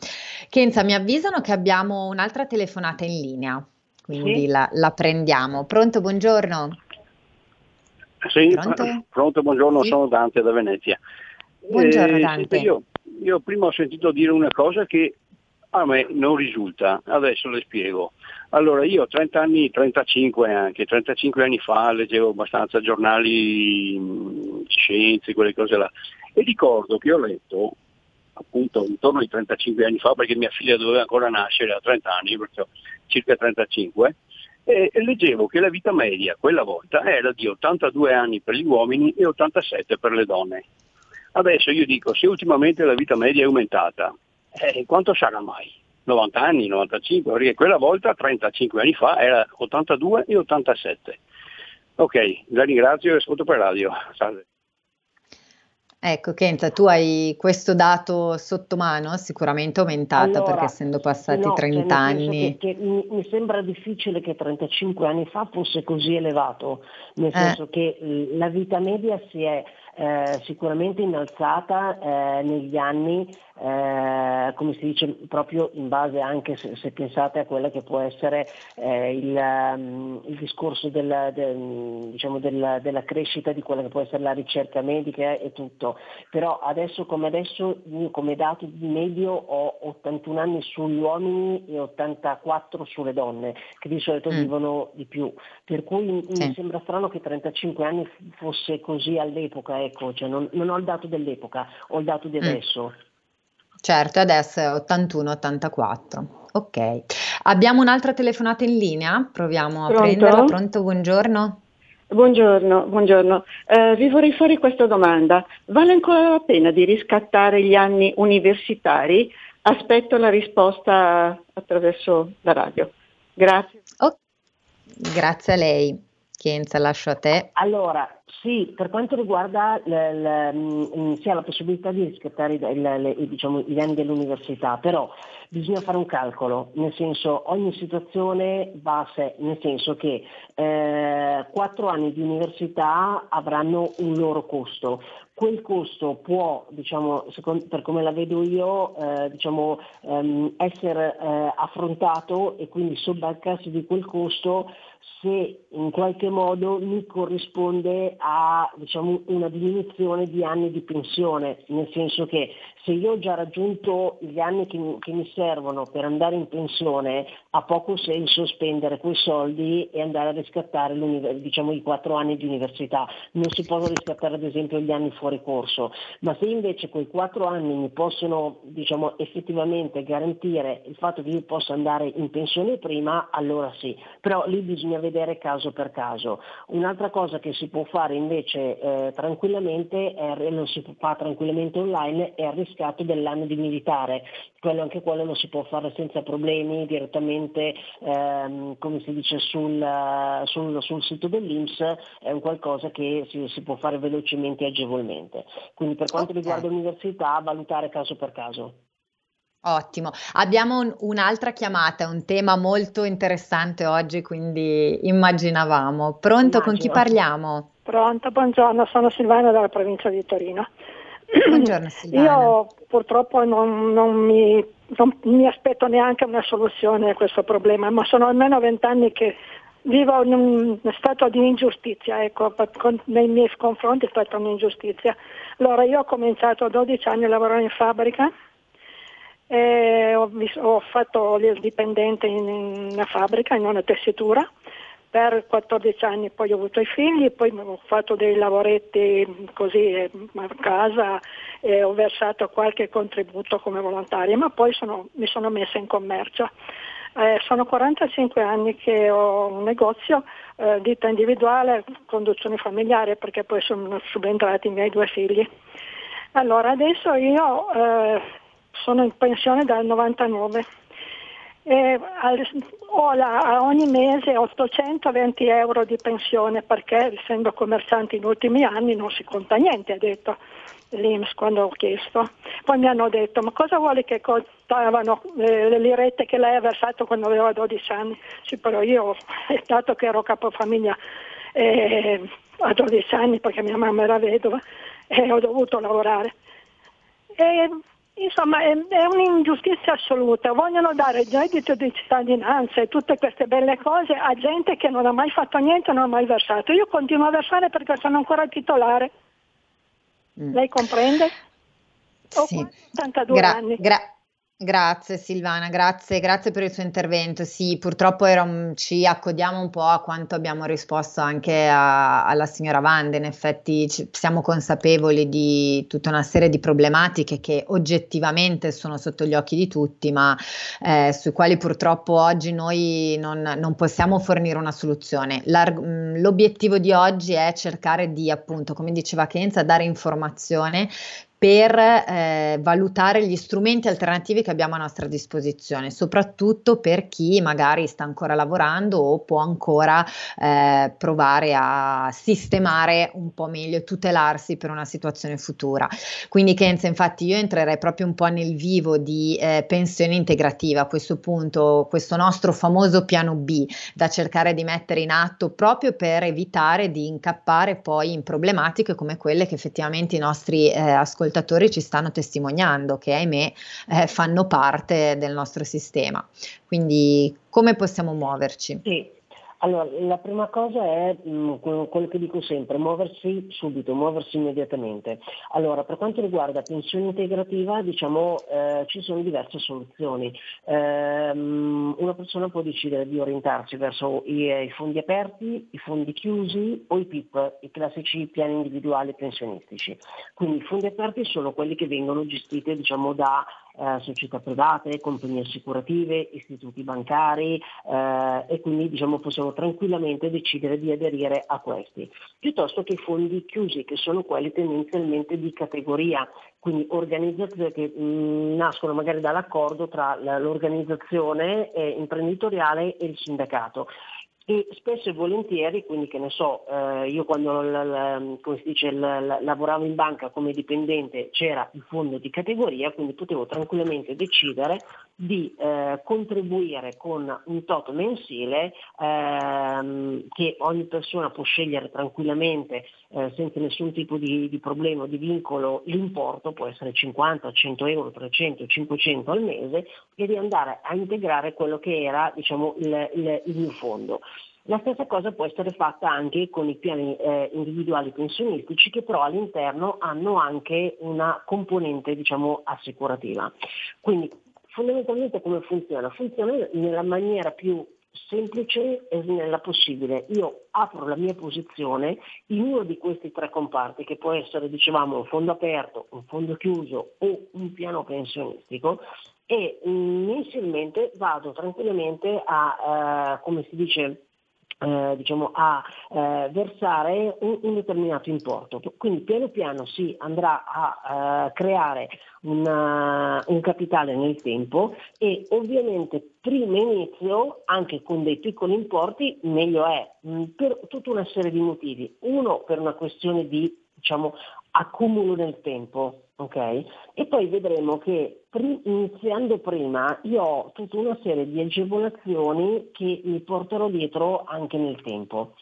Kenza, mi avvisano che abbiamo un'altra telefonata in linea, quindi sì. la, la, prendiamo. Pronto, buongiorno. Sì, pronto, pronto buongiorno, sì. sono Dante da Venezia. Buongiorno eh, Dante. Io, io prima ho sentito dire una cosa che a me non risulta, adesso le spiego. Allora, io 30 anni, 35 anche, 35 anni fa leggevo abbastanza giornali di scienze, quelle cose là, e ricordo che ho letto, appunto intorno ai 35 anni fa, perché mia figlia doveva ancora nascere a 30 anni, perciò circa 35, e, e leggevo che la vita media quella volta era di 82 anni per gli uomini e 87 per le donne. Adesso io dico, se ultimamente la vita media è aumentata, eh, quanto sarà mai? 90 anni, 95, perché quella volta 35 anni fa era 82 e 87. Ok, la ringrazio e ascolto per radio. Salve. Ecco, Kenza, tu hai questo dato sotto mano, sicuramente aumentata allora, perché essendo passati no, 30 cioè anni. Che, che mi, mi, sembra difficile che 35 anni fa fosse così elevato, nel eh. senso che la vita media si è eh, sicuramente innalzata eh, negli anni, eh, come si dice, proprio in base anche se, se pensate a quella che può essere eh, il, um, il, discorso del, del, diciamo del, della crescita di quella che può essere la ricerca medica e tutto. Però adesso come adesso, io come dato di medio ho 81 anni sugli uomini e 84 sulle donne, che di solito mm. vivono di più. Per cui sì. mi sembra strano che 35 anni fosse così all'epoca ecco, cioè non, non, ho il dato dell'epoca, ho il dato di mm. adesso. Mm. Certo, adesso è 81-84. Ok. Abbiamo un'altra telefonata in linea, proviamo a Pronto? prenderla. Pronto, buongiorno. Buongiorno, buongiorno. Eh, vi vorrei fare questa domanda. Vale ancora la pena di riscattare gli anni universitari? Aspetto la risposta attraverso la radio. Grazie. Oh, grazie a lei. Chienza, lascio a te. Allora, sì, per quanto riguarda le, le, ha la possibilità di riscattare le, diciamo, gli anni dell'università, però bisogna fare un calcolo, nel senso ogni situazione va a sé, nel senso che eh, quattro anni di università avranno un loro costo, quel costo può, diciamo, secondo, per come la vedo io, eh, diciamo, ehm, essere eh, affrontato e quindi sobbarcarsi di quel costo se in qualche modo mi corrisponde a diciamo, una diminuzione di anni di pensione, nel senso che se io ho già raggiunto gli anni che mi, che mi servono per andare in pensione, ha poco senso spendere quei soldi e andare a riscattare diciamo, i quattro anni di università. Non si possono riscattare ad esempio gli anni fuori corso, ma se invece quei quattro anni mi possono diciamo, effettivamente garantire il fatto che io possa andare in pensione prima, allora sì, però lì bisogna vedere caso per caso. Un'altra cosa che si può fare invece eh, tranquillamente, è, non si fa tranquillamente online, è il riscatto dell'anno di militare. Quello, anche quello lo si può fare senza problemi direttamente, ehm, come si dice, sul, sul, sul, sito dell'Inps, è un qualcosa che si, si, può fare velocemente e agevolmente. Quindi per quanto okay. riguarda l'università, valutare caso per caso. Ottimo, abbiamo un, un'altra chiamata, un tema molto interessante oggi, quindi immaginavamo. Pronto, con chi parliamo? Pronto, buongiorno, sono Silvana dalla provincia di Torino. Buongiorno Silvana. Io purtroppo non, non, mi, non mi aspetto neanche una soluzione a questo problema, ma sono almeno vent'anni che vivo in un stato di ingiustizia, ecco, con, nei miei confronti è stata un'ingiustizia. Allora io ho cominciato a 12 anni a lavorare in fabbrica, ho, ho, fatto il dipendente in una fabbrica, in una tessitura, per 14 anni poi ho avuto i figli, poi ho fatto dei lavoretti così eh, a casa e ho versato qualche contributo come volontaria, ma poi sono, mi sono messa in commercio. Eh, sono 45 anni che ho un negozio, eh, ditta individuale, conduzione familiare, perché poi sono subentrati i miei due figli. Allora, adesso io eh, sono in pensione dal 99 e al, ho la, ogni mese 820 euro di pensione perché essendo commerciante in ultimi anni non si conta niente, ha detto l'Inps quando ho chiesto. Poi mi hanno detto ma cosa vuole che contavano eh, le lirette che lei ha versato quando aveva 12 anni? Sì, però io, dato che ero capofamiglia eh, a 12 anni perché mia mamma era vedova, eh, ho dovuto lavorare. E, Insomma, è, è, un'ingiustizia assoluta. Vogliono dare il reddito di cittadinanza e tutte queste belle cose a gente che non ha mai fatto niente non ha mai versato. Io continuo a versare perché sono ancora titolare. Mm. Lei comprende? Ho sì. 82 gra- anni. Gra- Grazie Silvana, grazie, grazie per il suo intervento. Sì, purtroppo era, ci accodiamo un po' a quanto abbiamo risposto anche a, alla signora Vande. In effetti ci, siamo consapevoli di tutta una serie di problematiche che oggettivamente sono sotto gli occhi di tutti, ma eh, sui quali purtroppo oggi noi non, non possiamo fornire una soluzione. L'obiettivo di oggi è cercare di, appunto, come diceva Kenza, dare informazione per eh, valutare gli strumenti alternativi che abbiamo a nostra disposizione, soprattutto per chi magari sta ancora lavorando o può ancora eh, provare a sistemare un po' meglio, tutelarsi per una situazione futura. Quindi Kenza, infatti io entrerei proprio un po' nel vivo di eh, pensione integrativa a questo punto, questo nostro famoso piano B da cercare di mettere in atto proprio per evitare di incappare poi in problematiche come quelle che effettivamente i nostri eh, ascoltatori ascoltatori ci stanno testimoniando, che ahimè eh, fanno parte del nostro sistema. Quindi come possiamo muoverci? Sì. Allora, la prima cosa è mh, mm, quello che dico sempre, muoversi subito, muoversi immediatamente. Allora, per quanto riguarda pensione integrativa, diciamo, eh, ci sono diverse soluzioni. Eh, una persona può decidere di orientarsi verso i, i, fondi aperti, i fondi chiusi o i PIP, i classici piani individuali pensionistici. Quindi i fondi aperti sono quelli che vengono gestiti diciamo, da eh, società private, compagnie assicurative, istituti bancari eh, e quindi diciamo, possiamo tranquillamente decidere di aderire a questi, piuttosto che fondi chiusi che sono quelli tendenzialmente di categoria, quindi organizzazioni che mh, mm, nascono magari dall'accordo tra l'organizzazione eh, imprenditoriale e il sindacato e spesso e volentieri, quindi che ne so, eh, io quando l, l, come si dice, l, lavoravo in banca come dipendente c'era il fondo di categoria, quindi potevo tranquillamente decidere di eh, contribuire con un toto mensile ehm, che ogni persona può scegliere tranquillamente eh, senza nessun tipo di, di problema o di vincolo, l'importo può essere 50, 100 euro, 300, 500 al mese e di andare a integrare quello che era diciamo, il, il, il fondo. La stessa cosa può essere fatta anche con i piani eh, individuali pensionistici che però all'interno hanno anche una componente diciamo, assicurativa. Quindi fondamentalmente come funziona? Funziona nella maniera più semplice e snella possibile. Io apro la mia posizione in uno di questi tre comparti, che può essere, dicevamo, un fondo aperto, un fondo chiuso o un piano pensionistico, e mm, mensilmente vado tranquillamente a, eh, come si dice, eh, diciamo, a eh, versare un, un, determinato importo. Quindi piano piano si andrà a eh, creare una, un capitale nel tempo e ovviamente prima inizio, anche con dei piccoli importi, meglio è, mh, per tutta una serie di motivi. Uno per una questione di diciamo, accumulo nel tempo, ok? E poi vedremo che pri- iniziando prima io ho tutta una serie di agevolazioni che mi porterò dietro anche nel tempo.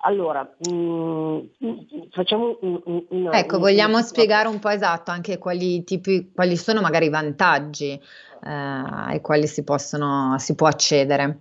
Allora, mh, mm, facciamo un, un, una, Ecco, vogliamo un, spiegare un po' esatto anche quali, tipi, quali sono magari i vantaggi eh, ai quali si, possono, si può accedere.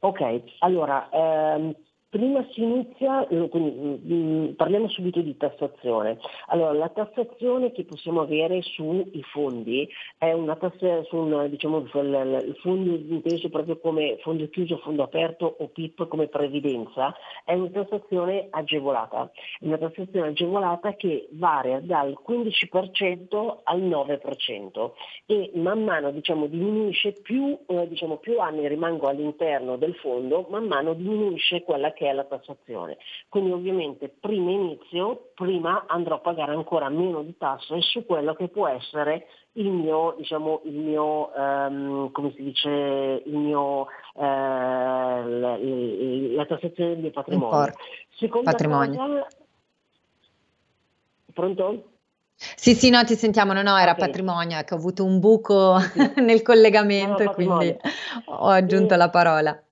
Ok, allora, ehm, prima si inizia, eh, mm, mm, parliamo subito di tassazione. Allora, la tassazione che possiamo avere sui fondi è una tassazione su un, diciamo, il fondo inteso proprio come fondo chiuso, fondo aperto o PIP come previdenza, è una tassazione agevolata. È una tassazione agevolata che varia dal 15% al 9% e man mano diciamo, diminuisce più, eh, diciamo, più anni rimango all'interno del fondo, man mano diminuisce quella che che è la tassazione. Quindi ovviamente prima inizio, prima andrò a pagare ancora meno di tasse su quello che può essere il mio, diciamo, il mio um, come si dice, il mio, uh, la, la, tassazione del mio patrimonio. Seconda patrimonio. Cosa, pronto? Sì, sì, no, ti sentiamo, no, no, era okay. patrimonio, che ho avuto un buco sì. nel collegamento no, e quindi ho aggiunto e, la parola.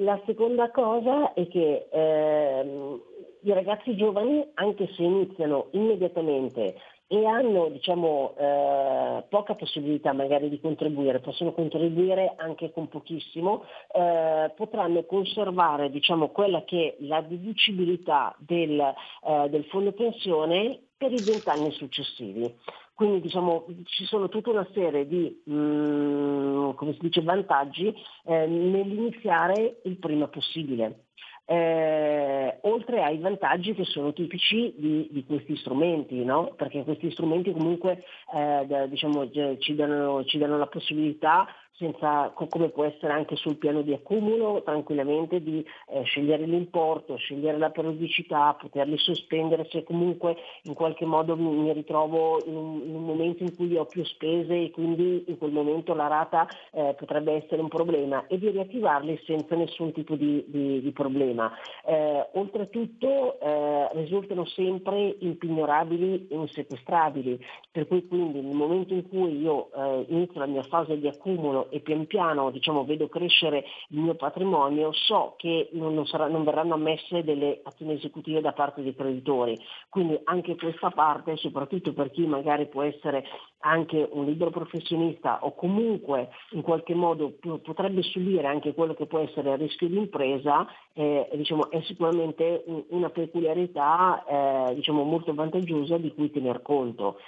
La seconda cosa è che ehm, i ragazzi giovani, anche se iniziano immediatamente e hanno diciamo, eh, poca possibilità magari di contribuire, possono contribuire anche con pochissimo, eh, potranno conservare diciamo, quella che è la deducibilità del, eh, del fondo pensione per i vent'anni successivi. Quindi diciamo, ci sono tutta una serie di mh, mm, dice, vantaggi eh, nell'iniziare il prima possibile. Eh, oltre ai vantaggi che sono tipici di, di questi strumenti, no? perché questi strumenti comunque eh, diciamo, ci, danno, ci danno la possibilità senza, come può essere anche sul piano di accumulo, tranquillamente di eh, scegliere l'importo, scegliere la periodicità, poterli sospendere se comunque in qualche modo mi, mi ritrovo in un, in un, momento in cui ho più spese e quindi in quel momento la rata eh, potrebbe essere un problema e di riattivarli senza nessun tipo di, di, di problema. Eh, oltretutto eh, risultano sempre impignorabili e insequestrabili, per cui quindi nel momento in cui io eh, inizio la mia fase di accumulo e pian piano diciamo, vedo crescere il mio patrimonio, so che non, sarà, non, verranno ammesse delle azioni esecutive da parte dei creditori. Quindi anche questa parte, soprattutto per chi magari può essere anche un libero professionista o comunque in qualche modo potrebbe subire anche quello che può essere il rischio di impresa, eh, diciamo, è sicuramente una peculiarità eh, diciamo, molto vantaggiosa di cui tener conto.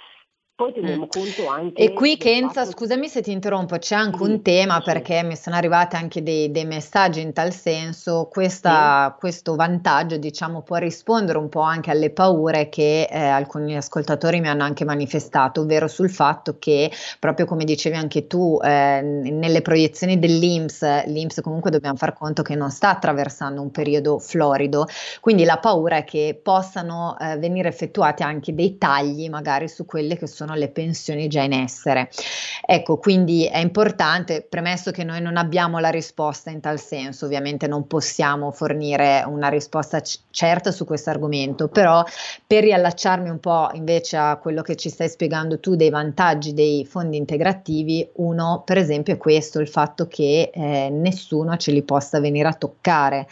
Poi teniamo mm. conto anche... E qui Kenza, fatto... scusami se ti interrompo, c'è anche un tema sì. perché mi sono arrivati anche dei, dei messaggi in tal senso, Questa, sì. questo vantaggio diciamo può rispondere un po' anche alle paure che eh, alcuni ascoltatori mi hanno anche manifestato, ovvero sul fatto che proprio come dicevi anche tu, eh, nelle proiezioni dell'Inps, l'Inps comunque dobbiamo far conto che non sta attraversando un periodo florido, quindi la paura è che possano eh, venire effettuati anche dei tagli magari su quelle che sono sono le pensioni già in essere. Ecco, quindi è importante, premesso che noi non abbiamo la risposta in tal senso, ovviamente non possiamo fornire una risposta c- certa su questo argomento, però per riallacciarmi un po' invece a quello che ci stai spiegando tu dei vantaggi dei fondi integrativi, uno per esempio è questo, il fatto che eh, nessuno ce li possa venire a toccare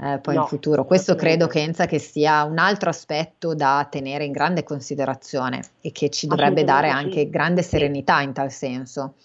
eh, poi no, in futuro. Questo credo che Enza che sia un altro aspetto da tenere in grande considerazione e che ci dovrebbe dare anche grande serenità in tal senso.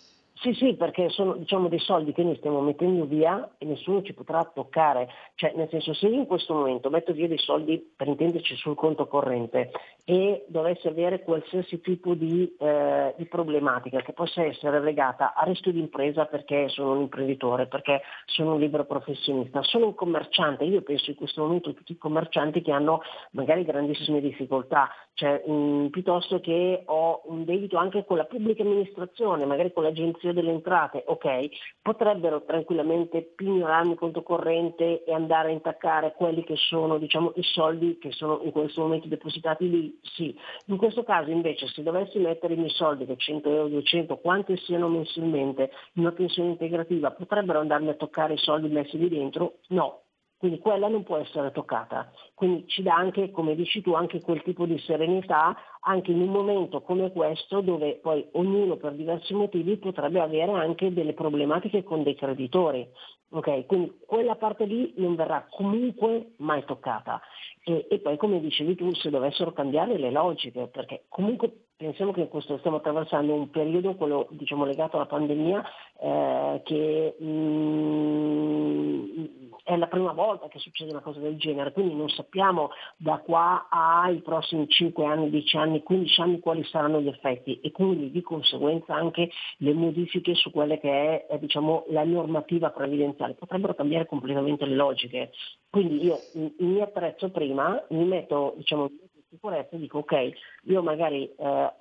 Sì, sì, perché sono diciamo, dei soldi che noi stiamo mettendo via e nessuno ci potrà toccare. Cioè, nel senso, se io in questo momento metto via dei soldi, per intenderci, sul conto corrente e dovessi avere qualsiasi tipo di, eh, di problematica che possa essere legata a rischio di impresa perché sono un imprenditore, perché sono un libero professionista, sono un commerciante, io penso in questo momento a tutti i commercianti che hanno magari grandissime difficoltà, cioè, mh, piuttosto che ho un debito anche con la pubblica amministrazione, magari con l'agenzia Agenzia delle Entrate, ok, potrebbero tranquillamente pignorarmi il conto corrente e andare a intaccare quelli che sono diciamo, i soldi che sono in questo momento depositati lì, sì. In questo caso invece se dovessi mettere i miei soldi, che 100 euro, 200, quanti siano mensilmente, in una pensione integrativa, potrebbero andarmi a toccare i soldi messi lì dentro? No, quindi quella non può essere toccata. Quindi ci dà anche, come dici tu, anche quel tipo di serenità anche in un momento come questo dove poi ognuno per diversi motivi potrebbe avere anche delle problematiche con dei creditori. Okay? Quindi quella parte lì non verrà comunque mai toccata. E, e, poi come dicevi tu, se dovessero cambiare le logiche, perché comunque pensiamo che questo, stiamo attraversando un periodo, quello diciamo, legato alla pandemia, eh, che mh, mm, è la prima volta che succede una cosa del genere, quindi non sappiamo da qua ai prossimi 5 anni, 10 anni, 15 anni quali saranno gli effetti e quindi di conseguenza anche le modifiche su quelle che è, diciamo, la normativa previdenziale. Potrebbero cambiare completamente le logiche. Quindi io mi attrezzo prima, mi metto diciamo, sicurezza dico ok, io magari eh,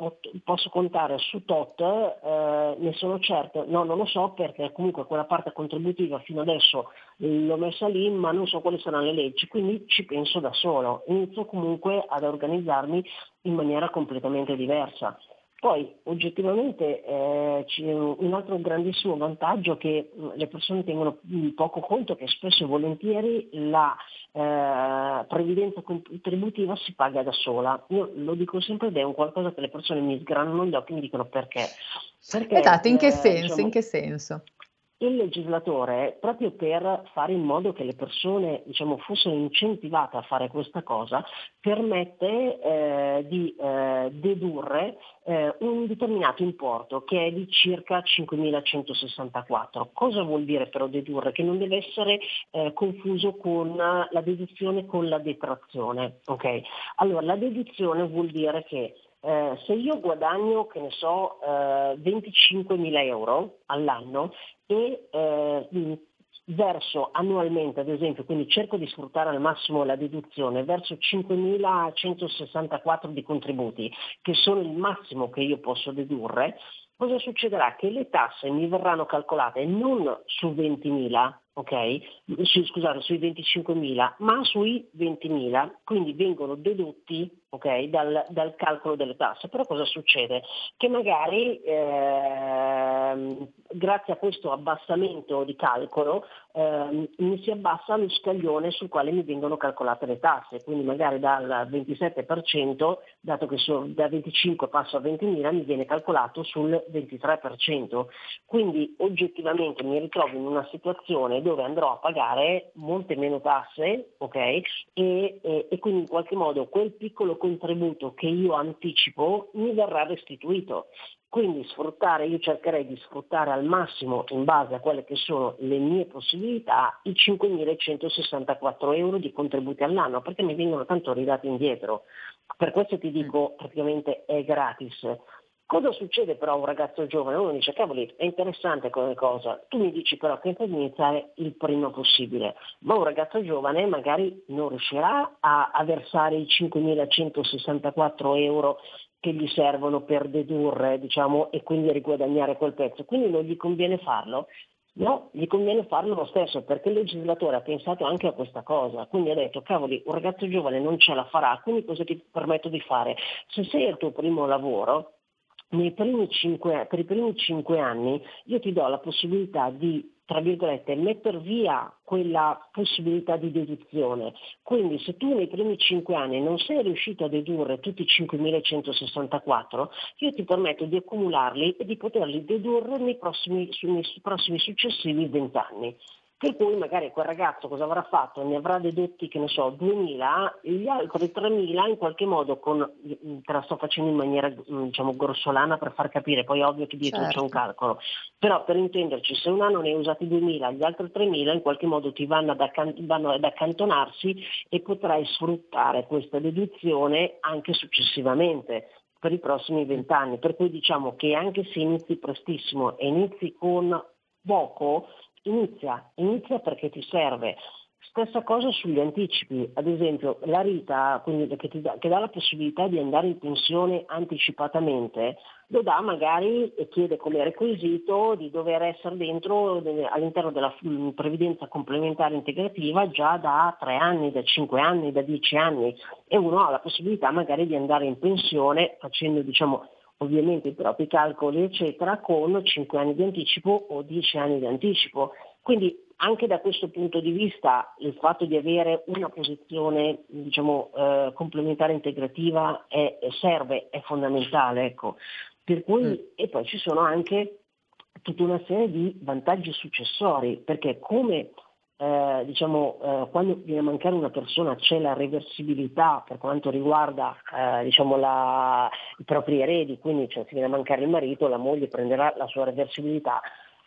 posso contare su tot, eh, ne sono certo, no non lo so perché comunque quella parte contributiva fino adesso l'ho messa lì ma non so quali saranno le leggi, quindi ci penso da solo, inizio comunque ad organizzarmi in maniera completamente diversa. Poi oggettivamente eh, c'è un altro grandissimo vantaggio che mm, le persone tengono poco conto che spesso e volentieri la eh, previdenza contributiva si paga da sola. Io lo dico sempre ed è un qualcosa che le persone mi sgranano gli occhi e mi dicono perché. perché esatto, in che eh, senso? Diciamo, in che senso? Il legislatore, proprio per fare in modo che le persone diciamo, fossero incentivate a fare questa cosa, permette eh, di eh, dedurre eh, un determinato importo che è di circa 5.164. Cosa vuol dire però dedurre? Che non deve essere eh, confuso con la deduzione con la detrazione. Okay? Allora, la deduzione vuol dire che eh, se io guadagno, che ne so, eh, 25.000 euro all'anno e eh, verso annualmente, ad esempio, quindi cerco di sfruttare al massimo la deduzione, verso 5.164 di contributi, che sono il massimo che io posso dedurre, cosa succederà? Che le tasse mi verranno calcolate non su 20.000, ok? Su, scusate, sui 25.000, ma sui 20.000, quindi vengono dedotti okay, dal, dal, calcolo delle tasse. Però cosa succede? Che magari eh, grazie a questo abbassamento di calcolo eh, mi si abbassa lo scaglione sul quale mi vengono calcolate le tasse, quindi magari dal 27%, dato che so, da 25 passo a 20.000, mi viene calcolato sul 23%. Quindi oggettivamente mi ritrovo in una situazione dove andrò a pagare molte meno tasse okay, e, e, e quindi in qualche modo quel piccolo contributo che io anticipo mi verrà restituito. Quindi sfruttare, io cercherei di sfruttare al massimo, in base a quelle che sono le mie possibilità, i 5.164 euro di contributi all'anno, perché mi vengono tanto ridati indietro. Per questo ti dico, praticamente è gratis. Cosa succede però a un ragazzo giovane? Uno dice, cavoli, è interessante come cosa. Tu mi dici però che puoi iniziare il prima possibile, ma un ragazzo giovane magari non riuscirà a, a versare i 5.164 euro che gli servono per dedurre diciamo, e quindi riguadagnare quel pezzo. Quindi non gli conviene farlo. No, gli conviene farlo lo stesso perché il legislatore ha pensato anche a questa cosa, quindi ha detto cavoli un ragazzo giovane non ce la farà, quindi cosa ti permetto di fare? Se sei al tuo primo lavoro, cinque, per i primi cinque anni io ti do la possibilità di tra virgolette, mettere via quella possibilità di deduzione. Quindi se tu nei primi cinque anni non sei riuscito a dedurre tutti i 5.164, io ti permetto di accumularli e di poterli dedurre nei prossimi, nei prossimi successivi 20 anni. Per cui magari quel ragazzo cosa avrà fatto? Ne avrà dedotti, che ne so, 2.000, gli altri 3.000 in qualche modo, con, te la sto facendo in maniera diciamo, grossolana per far capire, poi ovvio che dietro certo. c'è un certo. calcolo, però per intenderci, se un anno ne hai usati 2.000, gli altri 3.000 in qualche modo ti vanno ad, accan- vanno ad accantonarsi e potrai sfruttare questa deduzione anche successivamente per i prossimi 20 anni. Per cui diciamo che anche se inizi prestissimo e inizi con poco, inizia, inizia perché ti serve. Stessa cosa sugli anticipi, ad esempio la Rita che, dà, che, dà, la possibilità di andare in pensione anticipatamente, lo dà magari e chiede come requisito di dover essere dentro all'interno della mm, previdenza complementare integrativa già da tre anni, da cinque anni, da dieci anni e uno ha la possibilità magari di andare in pensione facendo diciamo, ovviamente i propri calcoli eccetera con 5 anni di anticipo o 10 anni di anticipo. Quindi anche da questo punto di vista il fatto di avere una posizione diciamo, eh, complementare integrativa è, serve, è fondamentale. Ecco. Per cui, mm. E poi ci sono anche tutta una serie di vantaggi successori, perché come eh, diciamo, eh, quando viene a mancare una persona c'è la reversibilità per quanto riguarda eh, diciamo, la, i propri eredi, quindi cioè, se viene a mancare il marito, la moglie prenderà la sua reversibilità,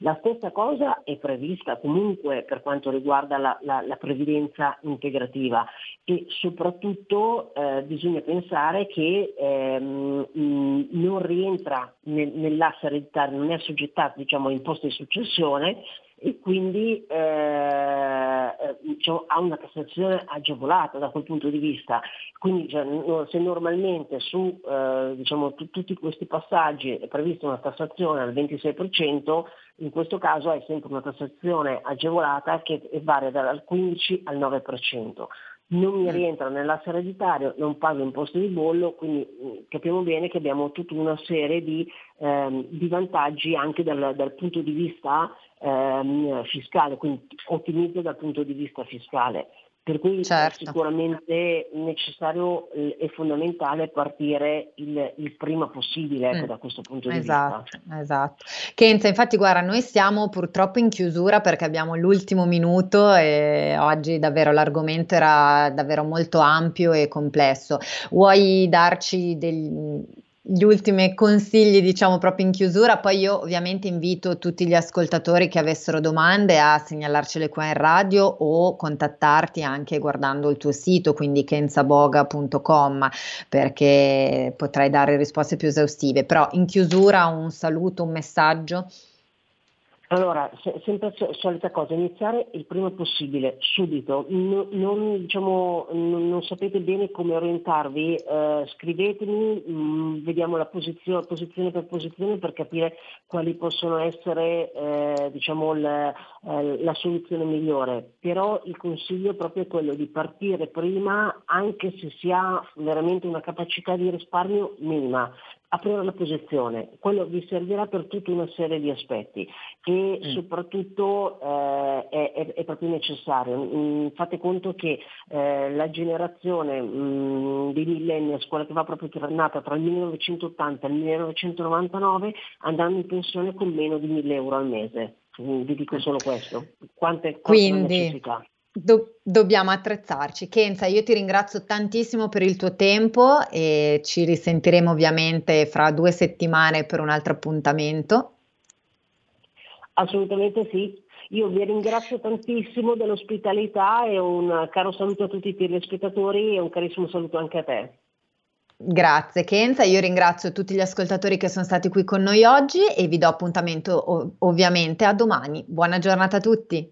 La stessa cosa è prevista comunque per quanto riguarda la, la, la previdenza integrativa e soprattutto eh, bisogna pensare che ehm, non rientra nel, nell'asse ereditario, non è assoggettato diciamo, a imposte di successione e quindi eh, diciamo, ha una tassazione agevolata da quel punto di vista. Quindi cioè, se normalmente su eh, diciamo, t- tutti questi passaggi è prevista una tassazione al 26%, in questo caso è sempre una tassazione agevolata che varia dal 15 al 9% non mi mm. rientra nell'asse ereditario, non pago imposte di bollo, quindi mm, capiamo bene che abbiamo tutta una serie di, ehm, di vantaggi anche dal, dal punto di vista ehm, fiscale, quindi ottimizzo dal punto di vista fiscale. Per cui certo. è sicuramente necessario e fondamentale partire il, il prima possibile ecco, mm. da questo punto di esatto, vista. Esatto. Kenza, infatti guarda, noi siamo purtroppo in chiusura perché abbiamo l'ultimo minuto e oggi davvero l'argomento era davvero molto ampio e complesso. Vuoi darci del, gli ultimi consigli, diciamo proprio in chiusura. Poi io ovviamente invito tutti gli ascoltatori che avessero domande a segnalarcele qua in radio o contattarti anche guardando il tuo sito, quindi kenzaboga.com, perché potrai dare risposte più esaustive. Però in chiusura un saluto, un messaggio. Allora, se, sempre solita cosa, iniziare il prima possibile, subito, no, non, diciamo, non, non, sapete bene come orientarvi, eh, scrivetemi, mh, mm, vediamo la posizione, posizione, per posizione per capire quali possono essere eh, diciamo, la, eh, la soluzione migliore, però il consiglio è proprio quello di partire prima anche se si ha veramente una capacità di risparmio minima, aprire la posizione, quello vi servirà per tutta una serie di aspetti e mm. soprattutto eh, è, è, è, proprio necessario. Mm, fate conto che eh, la generazione mm, dei millennials, quella che va proprio nata tra il 1980 e il 1999, andranno in pensione con meno di 1000 euro al mese. Mm, vi dico solo questo. Quante, quante Quindi, necessità. Do- dobbiamo attrezzarci. Kenza, io ti ringrazio tantissimo per il tuo tempo e ci risentiremo ovviamente fra due settimane per un altro appuntamento. Assolutamente sì. Io vi ringrazio tantissimo dell'ospitalità e un caro saluto a tutti i telespettatori e un carissimo saluto anche a te. Grazie Kenza, io ringrazio tutti gli ascoltatori che sono stati qui con noi oggi e vi do appuntamento ov- ovviamente a domani. Buona giornata a tutti.